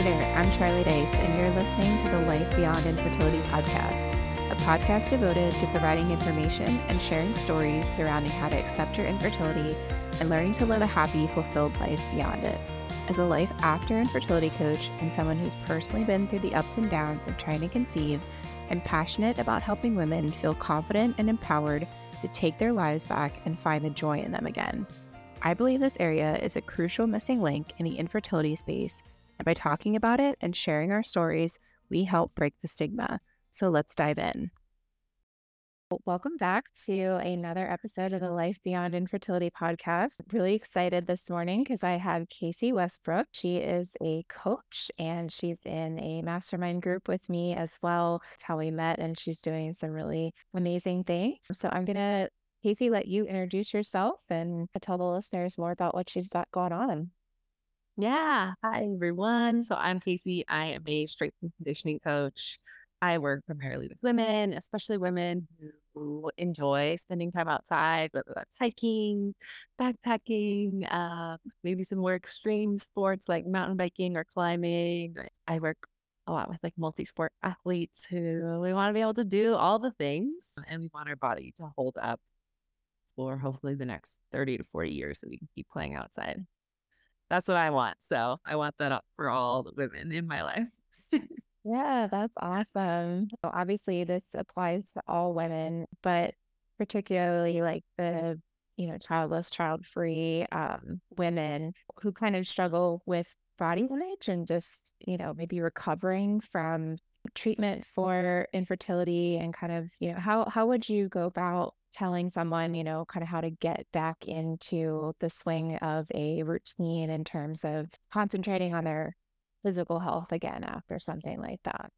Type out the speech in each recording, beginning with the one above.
Hey there, I'm Charlie Dice, and you're listening to the Life Beyond Infertility podcast, a podcast devoted to providing information and sharing stories surrounding how to accept your infertility and learning to live a happy, fulfilled life beyond it. As a life after infertility coach and someone who's personally been through the ups and downs of trying to conceive, I'm passionate about helping women feel confident and empowered to take their lives back and find the joy in them again. I believe this area is a crucial missing link in the infertility space and by talking about it and sharing our stories, we help break the stigma. So let's dive in. Welcome back to another episode of the Life Beyond Infertility podcast. Really excited this morning because I have Casey Westbrook. She is a coach and she's in a mastermind group with me as well. It's how we met, and she's doing some really amazing things. So I'm going to, Casey, let you introduce yourself and tell the listeners more about what you've got going on. Yeah. Hi, everyone. So I'm Casey. I am a strength and conditioning coach. I work primarily with women, especially women who enjoy spending time outside, whether that's hiking, backpacking, uh, maybe some more extreme sports like mountain biking or climbing. I work a lot with like multi sport athletes who we want to be able to do all the things and we want our body to hold up for hopefully the next 30 to 40 years so we can keep playing outside. That's what I want. So I want that for all the women in my life. yeah, that's awesome. So obviously, this applies to all women, but particularly like the you know childless, child free um, women who kind of struggle with body image and just you know maybe recovering from treatment for infertility and kind of you know how how would you go about telling someone, you know, kind of how to get back into the swing of a routine in terms of concentrating on their physical health again after something like that.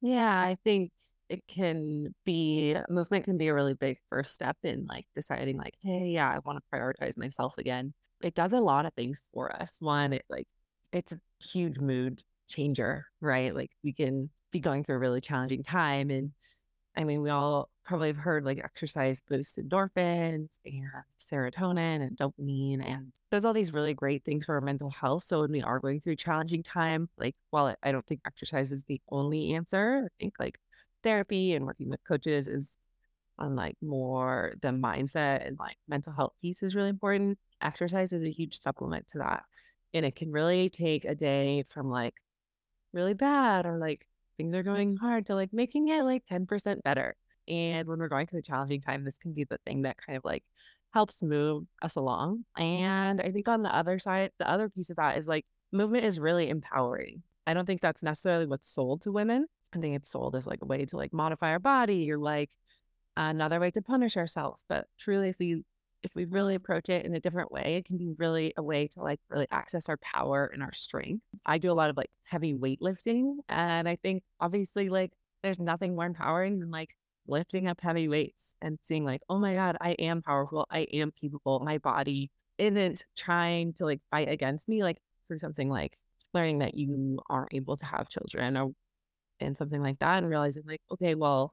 Yeah, I think it can be movement can be a really big first step in like deciding like, hey, yeah, I want to prioritize myself again. It does a lot of things for us. One, it like it's a huge mood changer, right? Like we can be going through a really challenging time and I mean, we all probably have heard like exercise boosts endorphins and serotonin and dopamine and does all these really great things for our mental health. So when we are going through challenging time, like while I don't think exercise is the only answer, I think like therapy and working with coaches is on like more the mindset and like mental health piece is really important. Exercise is a huge supplement to that. And it can really take a day from like really bad or like things are going hard to like making it like 10% better. And when we're going through a challenging time, this can be the thing that kind of like helps move us along. And I think on the other side, the other piece of that is like movement is really empowering. I don't think that's necessarily what's sold to women. I think it's sold as like a way to like modify our body or like another way to punish ourselves. But truly, if we if we really approach it in a different way, it can be really a way to like really access our power and our strength. I do a lot of like heavy weightlifting. And I think obviously, like, there's nothing more empowering than like lifting up heavy weights and seeing, like, oh my God, I am powerful. I am capable. My body isn't trying to like fight against me, like through something like learning that you aren't able to have children or and something like that and realizing like okay well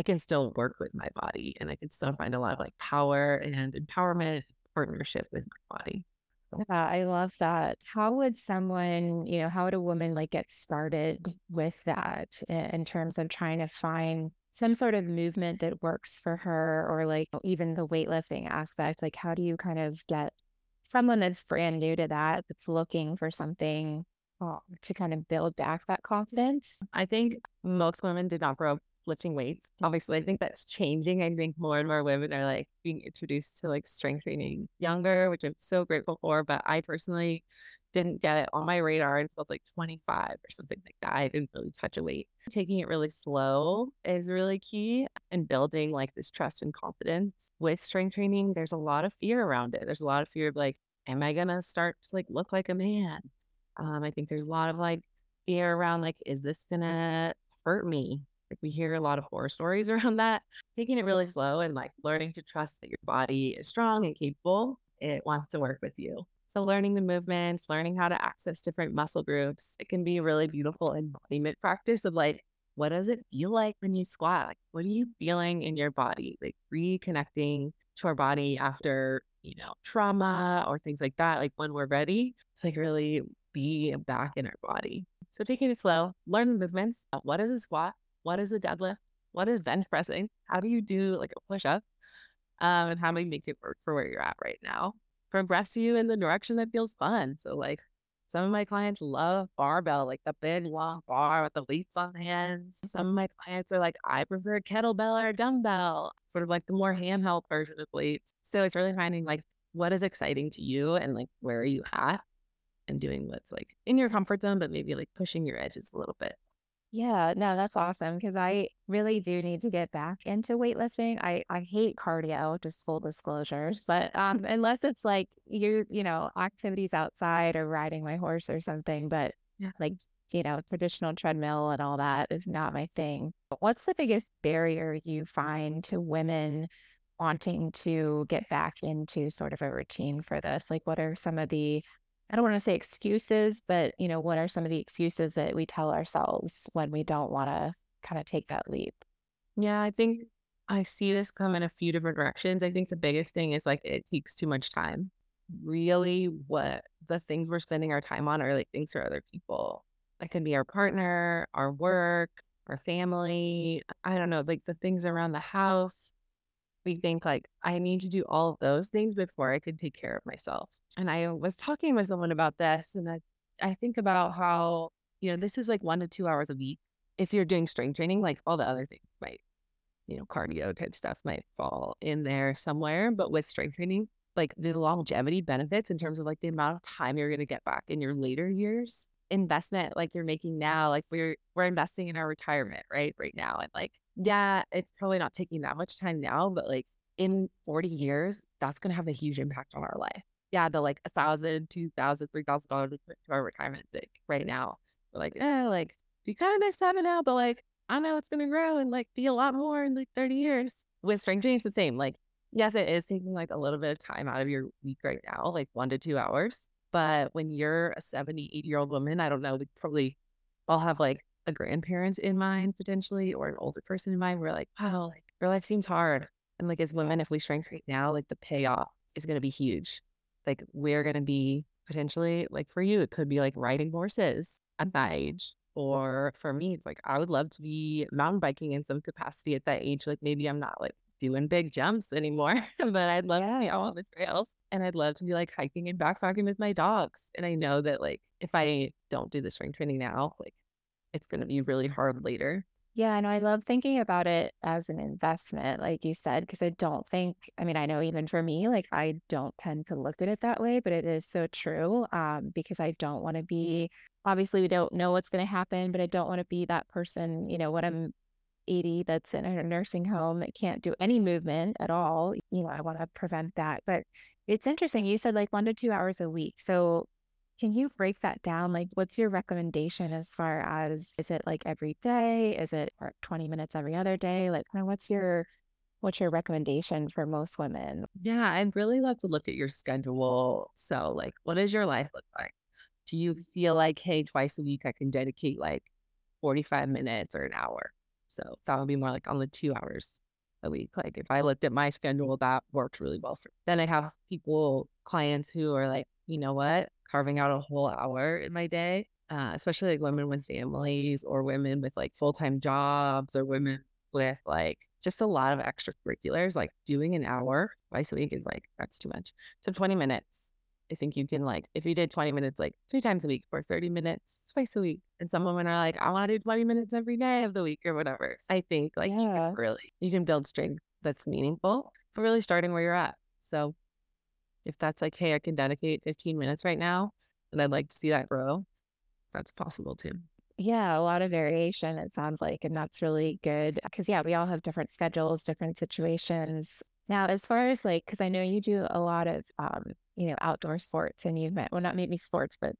I can still work with my body and I can still find a lot of like power and empowerment partnership with my body. Yeah, I love that. How would someone, you know, how would a woman like get started with that in terms of trying to find some sort of movement that works for her or like even the weightlifting aspect? Like, how do you kind of get someone that's brand new to that, that's looking for something um, to kind of build back that confidence? I think most women did not grow up lifting weights. Obviously, I think that's changing. I think more and more women are like being introduced to like strength training younger, which I'm so grateful for. But I personally didn't get it on my radar until like 25 or something like that. I didn't really touch a weight. Taking it really slow is really key and building like this trust and confidence with strength training. There's a lot of fear around it. There's a lot of fear of like, am I going to start to like look like a man? Um, I think there's a lot of like fear around like, is this going to hurt me? Like we hear a lot of horror stories around that. Taking it really slow and like learning to trust that your body is strong and capable, it wants to work with you. So learning the movements, learning how to access different muscle groups, it can be a really beautiful embodiment practice of like, what does it feel like when you squat? Like, what are you feeling in your body? Like reconnecting to our body after, you know, trauma or things like that. Like when we're ready, it's like really be back in our body. So taking it slow, learn the movements. Uh, what is a squat? What is a deadlift? What is bench pressing? How do you do like a push up? Um, and how do you make it work for where you're at right now? Progress you in the direction that feels fun. So like some of my clients love barbell, like the big long bar with the weights on hands. Some of my clients are like, I prefer kettlebell or dumbbell, sort of like the more handheld version of weights. So it's really finding like what is exciting to you and like where are you at and doing what's like in your comfort zone, but maybe like pushing your edges a little bit. Yeah, no, that's awesome because I really do need to get back into weightlifting. I I hate cardio, just full disclosures, but um unless it's like you're, you know, activities outside or riding my horse or something, but Yeah. like, you know, traditional treadmill and all that is not my thing. What's the biggest barrier you find to women wanting to get back into sort of a routine for this? Like what are some of the I don't want to say excuses, but you know, what are some of the excuses that we tell ourselves when we don't want to kind of take that leap? Yeah, I think I see this come in a few different directions. I think the biggest thing is like it takes too much time. Really, what the things we're spending our time on are like things for other people. That could be our partner, our work, our family. I don't know, like the things around the house. We think like I need to do all of those things before I could take care of myself. And I was talking with someone about this, and I, I think about how, you know, this is like one to two hours a week. If you're doing strength training, like all the other things might you know, cardio type stuff might fall in there somewhere. But with strength training, like the longevity benefits in terms of like the amount of time you're going to get back in your later years, investment like you're making now, like we're we're investing in our retirement, right? Right now. And like, yeah, it's probably not taking that much time now, but like in 40 years, that's gonna have a huge impact on our life. Yeah, the like a thousand, two thousand, three thousand dollars to our retirement like right now. We're like, yeah, like you kind of nice to have it now, but like I know it's gonna grow and like be a lot more in like 30 years. With strength training, it's the same. Like, yes, it is taking like a little bit of time out of your week right now, like one to two hours. But when you're a 78 year old woman, I don't know, we probably all have like a grandparent in mind potentially or an older person in mind. We're like, wow, like your life seems hard. And like as women, if we strength train now, like the payoff is gonna be huge. Like we're gonna be potentially like for you, it could be like riding horses at that age. Or for me, it's like I would love to be mountain biking in some capacity at that age. Like maybe I'm not like doing big jumps anymore, but I'd love to be out on the trails and I'd love to be like hiking and backpacking with my dogs. And I know that like if I don't do the strength training now, like it's gonna be really hard later. Yeah, and I love thinking about it as an investment, like you said, because I don't think, I mean, I know even for me, like I don't tend to look at it that way, but it is so true. Um, because I don't want to be, obviously, we don't know what's going to happen, but I don't want to be that person, you know, when I'm 80 that's in a nursing home that can't do any movement at all. You know, I want to prevent that. But it's interesting. You said like one to two hours a week. So can you break that down? Like, what's your recommendation as far as is it like every day? Is it or 20 minutes every other day? Like, kind of what's your what's your recommendation for most women? Yeah, I'd really love to look at your schedule. So, like, what does your life look like? Do you feel like, hey, twice a week I can dedicate like 45 minutes or an hour? So that would be more like on the two hours a week. Like if I looked at my schedule, that worked really well for me. Then I have people, clients who are like, you know what, carving out a whole hour in my day, uh, especially like women with families or women with like full time jobs or women with like just a lot of extracurriculars. Like doing an hour twice a week is like, that's too much. So 20 minutes. I think you can like if you did 20 minutes like three times a week or 30 minutes twice a week. And some women are like, I want to do 20 minutes every day of the week or whatever. I think like Yeah. can really you can build strength that's meaningful, but really starting where you're at. So if that's like, hey, I can dedicate 15 minutes right now and I'd like to see that grow, that's possible too. Yeah, a lot of variation, it sounds like, and that's really good because, yeah, we all have different schedules, different situations. Now, as far as like, because I know you do a lot of, um, you know, outdoor sports and you've met, well, not maybe sports, but,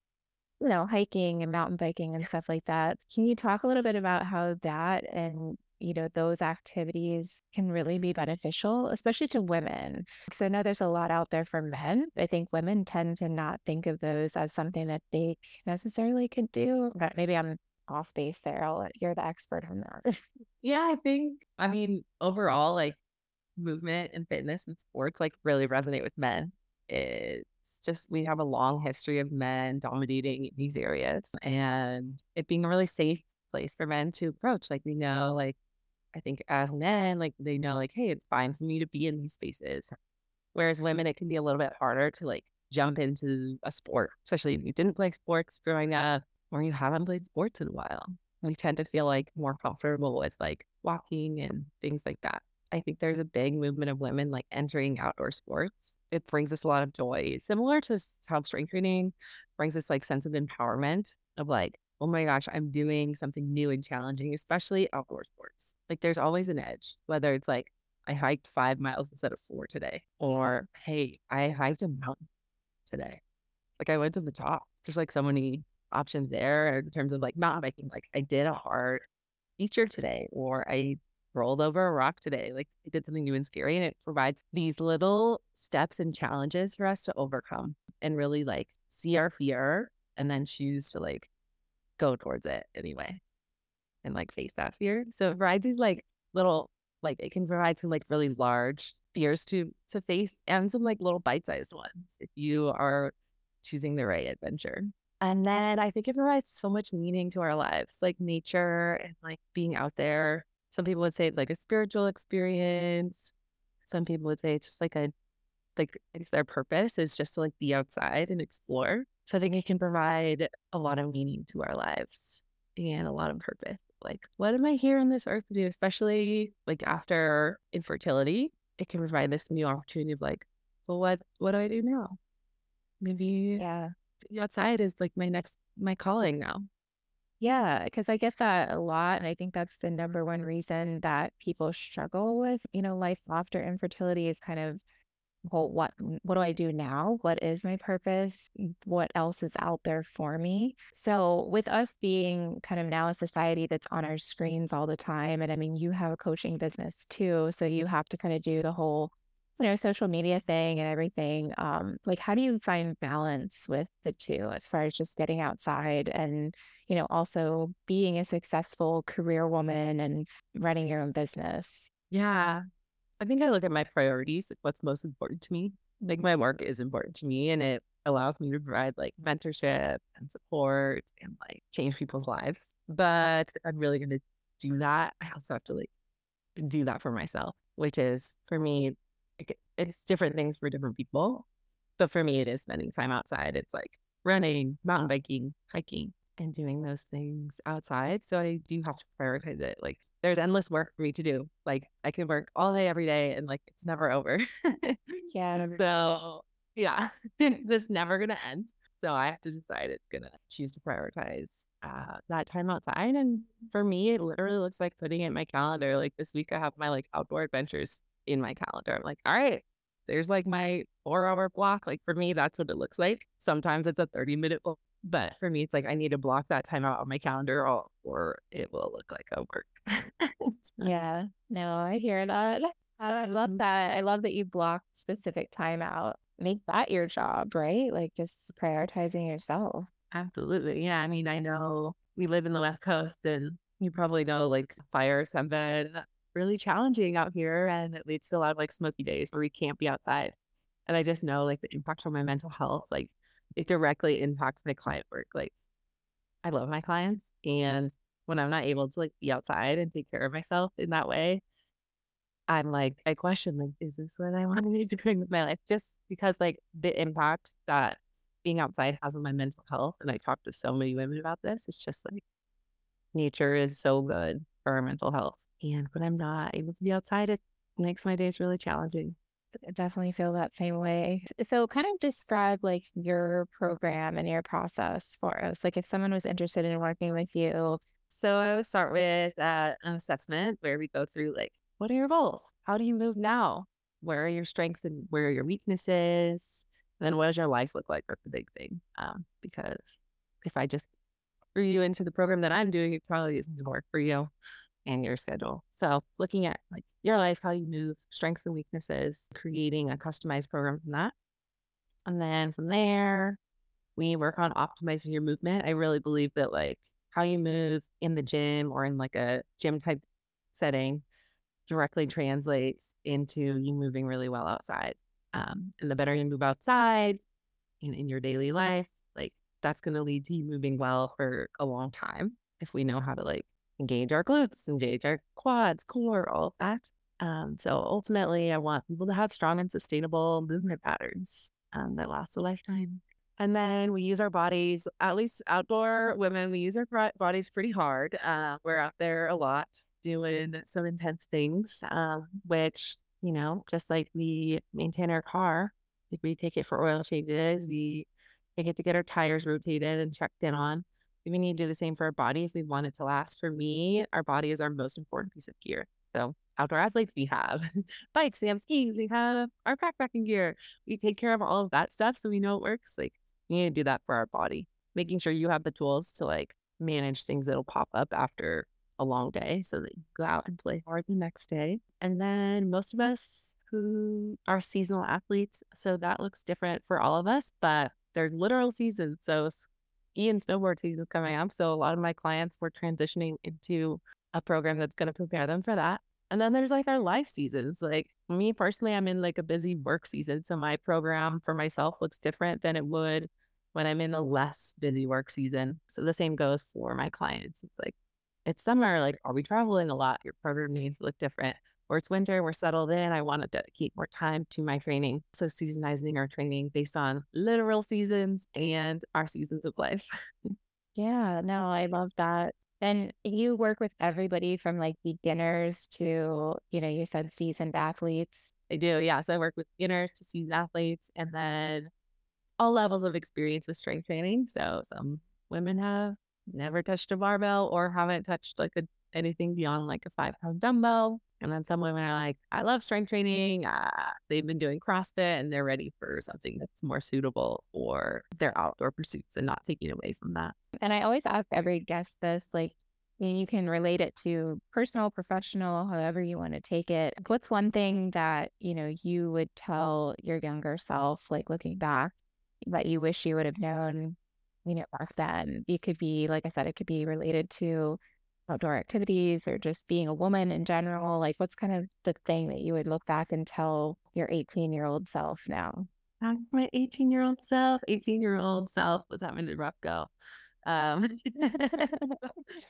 you know, hiking and mountain biking and stuff like that. Can you talk a little bit about how that and, you know, those activities can really be beneficial, especially to women? Because I know there's a lot out there for men. I think women tend to not think of those as something that they necessarily could do, but maybe I'm off base there. I'll you're the expert on that. Yeah, I think, I mean, overall, like movement and fitness and sports like really resonate with men. It's just we have a long history of men dominating these areas and it being a really safe place for men to approach. Like we know, like I think as men, like they know, like, hey, it's fine for me to be in these spaces. Whereas mm-hmm. women, it can be a little bit harder to like jump into a sport, especially if you didn't play sports growing up or you haven't played sports in a while. We tend to feel like more comfortable with like walking and things like that. I think there's a big movement of women like entering outdoor sports. It brings us a lot of joy, similar to how strength training brings us like sense of empowerment of like, oh my gosh, I'm doing something new and challenging, especially outdoor sports. Like there's always an edge, whether it's like I hiked five miles instead of four today, or hey, I hiked a mountain today. Like I went to the top. There's like so many options there in terms of like mountain biking. Like I did a hard feature today, or I rolled over a rock today. Like I did something new and scary, and it provides these little steps and challenges for us to overcome and really like see our fear and then choose to like go towards it anyway and like face that fear. So it provides these like little like it can provide some like really large fears to to face and some like little bite-sized ones if you are choosing the right adventure. And then I think it provides so much meaning to our lives, like nature and like being out there. Some people would say it's like a spiritual experience. Some people would say it's just like a like it's their purpose is just to like be outside and explore. So I think it can provide a lot of meaning to our lives and a lot of purpose. Like, what am I here on this earth to do? Especially like after infertility, it can provide this new opportunity of like, well, what what do I do now? Maybe Yeah. outside is like my next my calling now. Yeah, because I get that a lot. And I think that's the number one reason that people struggle with, you know, life after infertility is kind of, well, what what do I do now? What is my purpose? What else is out there for me? So with us being kind of now a society that's on our screens all the time, and I mean, you have a coaching business too, so you have to kind of do the whole you know, social media thing and everything, um, like how do you find balance with the two as far as just getting outside and, you know, also being a successful career woman and running your own business? Yeah. I think I look at my priorities, like what's most important to me. Like my work is important to me and it allows me to provide like mentorship and support and like change people's lives. But I'm really going to do that, I also have to like do that for myself, which is for me, it's different things for different people. But for me, it is spending time outside. It's like running, mountain biking, hiking, and doing those things outside. So I do have to prioritize it. Like there's endless work for me to do. Like I can work all day, every day, and like it's never over. Yeah. so yeah, this never gonna end. So I have to decide it's gonna choose to prioritize uh, that time outside. And for me, it literally looks like putting it in my calendar. Like this week, I have my like outdoor adventures in my calendar. I'm like, all right, there's like my four hour block. Like for me, that's what it looks like. Sometimes it's a 30 minute block, but for me, it's like I need to block that time out on my calendar or, or it will look like a work. Yeah. No, I hear that. I love mm-hmm. that. I love that you block specific time out. Make that your job, right? Like just prioritizing yourself. Absolutely. Yeah. I mean, I know we live in the West Coast and you probably know like fires have been really challenging out here and it leads to a lot of like smoky days where we can't be outside. And I just know like the impact on my mental health, like it directly impacts my client work. Like I love my clients and when I'm not able to like be outside and take care of myself in that way, I'm like, I question like, is this what I want to be doing with my life? Just because like the impact that being outside has on my mental health. And I talk to so many women about this. It's just like nature is so good for our mental health. And when I'm not able to be outside, it makes my days really challenging. Definitely feel that same way. So kind of describe like your program and your process for us. Like if someone was interested in working with you, So I would start with uh, an assessment where we go through like, what are your goals? How do you move now? Where are your strengths and where are your weaknesses? And then what does your life look like? That's the big thing. Um, because if I just threw you into the program that I'm doing, it probably isn't going to work for you and your schedule. So looking at like your life, how you move, strengths and weaknesses, creating a customized program from that. And then from there, we work on optimizing your movement. I really believe that like how you move in the gym or in like a gym type setting directly translates into you moving really well outside. Um, and the better you move outside, in, in your daily life, like that's going to lead to you moving well for a long time if we know how to like engage our glutes, engage our quads, core, all of that. Um, so ultimately, I want people to have strong and sustainable movement patterns um, that last a lifetime. And then we use our bodies, at least outdoor women, we use our bodies pretty hard. Uh, we're out there a lot doing some intense things, um, which, you know, just like we maintain our car, we take it for oil changes, we take it to get our tires rotated and checked in on. We need to do the same for our body if we want it to last. For me, our body is our most important piece of gear. So outdoor athletes, we have bikes, we have skis, we have our backpacking gear. We take care of all of that stuff so we know it works. Like we need to do that for our body, making sure you have the tools to like manage things that'll pop up after a long day so that you go out and play hard the next day. And then most of us who are seasonal athletes, so that looks different for all of us, but there's literal seasons. So and snowboard season coming mm. up. So a lot of my clients were transitioning into a program that's going to prepare them for that. And then there's like our life seasons. Like me personally, I'm in like a busy work season. So my program for myself looks different than it would when I'm in the less busy work season. So the same goes for my clients. It's like it's summer, like are we traveling a lot? Your program needs to look different. Or it's winter, we're settled in. I want to dedicate more time to my training. So seasonizing our training based on literal seasons and our seasons of life. yeah, no, I love that. And you work with everybody from like beginners to, you know, you said seasoned athletes. I do, yeah. So I work with beginners to seasoned athletes and then all levels of experience with strength training. So some women have never touched a barbell or haven't touched like a, anything beyond like a five pound dumbbell. And then some women are like, I love strength training. Uh, they've been doing CrossFit and they're ready for something that's more suitable for their outdoor pursuits and not taking away from that. And I always ask every guest this like, you can relate it to personal, professional, however you want to take it. What's one thing that, you know, you would tell your younger self, like looking back, that you wish you would have known, you know, back then? It could be, like I said, it could be related to outdoor activities or just being a woman in general? Like, what's kind of the thing that you would look back and tell your 18 year old self now? My 18 year old self, 18 year old self was having a rough go. Um, the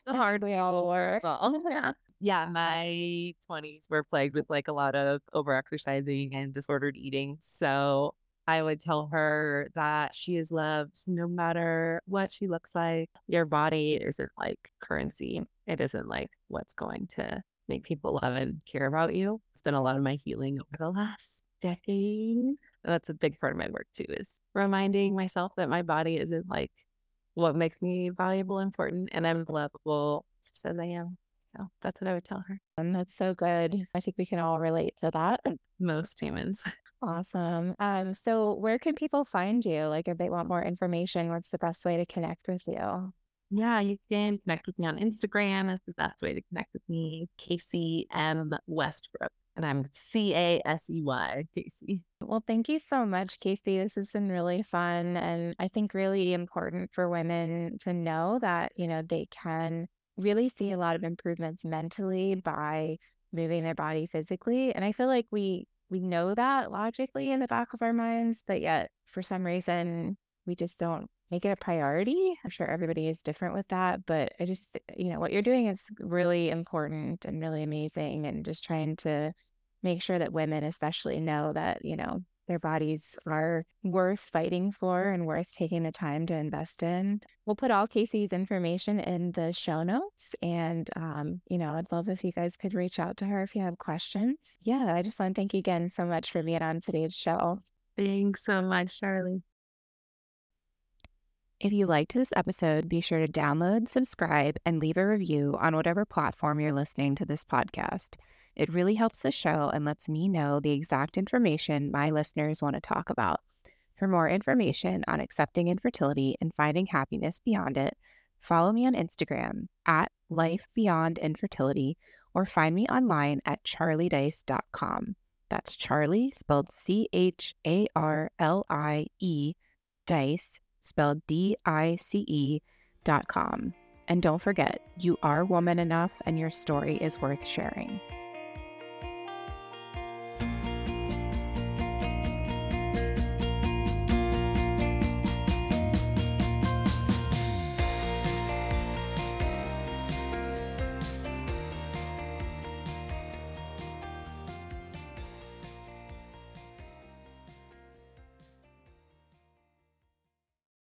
hard way all work. Yeah. yeah, my 20s were plagued with like a lot of over exercising and disordered eating. So I would tell her that she is loved no matter what she looks like. Your body isn't like currency. It isn't like what's going to make people love and care about you. It's been a lot of my healing over the last decade. And that's a big part of my work too, is reminding myself that my body isn't like what makes me valuable, important, and I'm lovable just as I am. So that's what I would tell her. And that's so good. I think we can all relate to that. Most humans. Awesome. Um, so where can people find you? Like if they want more information, what's the best way to connect with you? Yeah, you can connect with me on Instagram. That's the best way to connect with me. Casey M. Westbrook. And I'm C A S E Y, Casey. Well, thank you so much, Casey. This has been really fun. And I think really important for women to know that, you know, they can really see a lot of improvements mentally by moving their body physically. And I feel like we we know that logically in the back of our minds, but yet for some reason we just don't make it a priority. I'm sure everybody is different with that, but I just, you know, what you're doing is really important and really amazing and just trying to make sure that women especially know that, you know, their bodies are worth fighting for and worth taking the time to invest in. We'll put all Casey's information in the show notes. And, um, you know, I'd love if you guys could reach out to her if you have questions. Yeah, I just want to thank you again so much for being on today's show. Thanks so much, Charlie. If you liked this episode, be sure to download, subscribe, and leave a review on whatever platform you're listening to this podcast. It really helps the show and lets me know the exact information my listeners want to talk about. For more information on accepting infertility and finding happiness beyond it, follow me on Instagram at Life Beyond Infertility or find me online at charliedice.com. That's Charlie spelled C H A R L I E, Dice spelled D I C E dot com. And don't forget, you are woman enough and your story is worth sharing.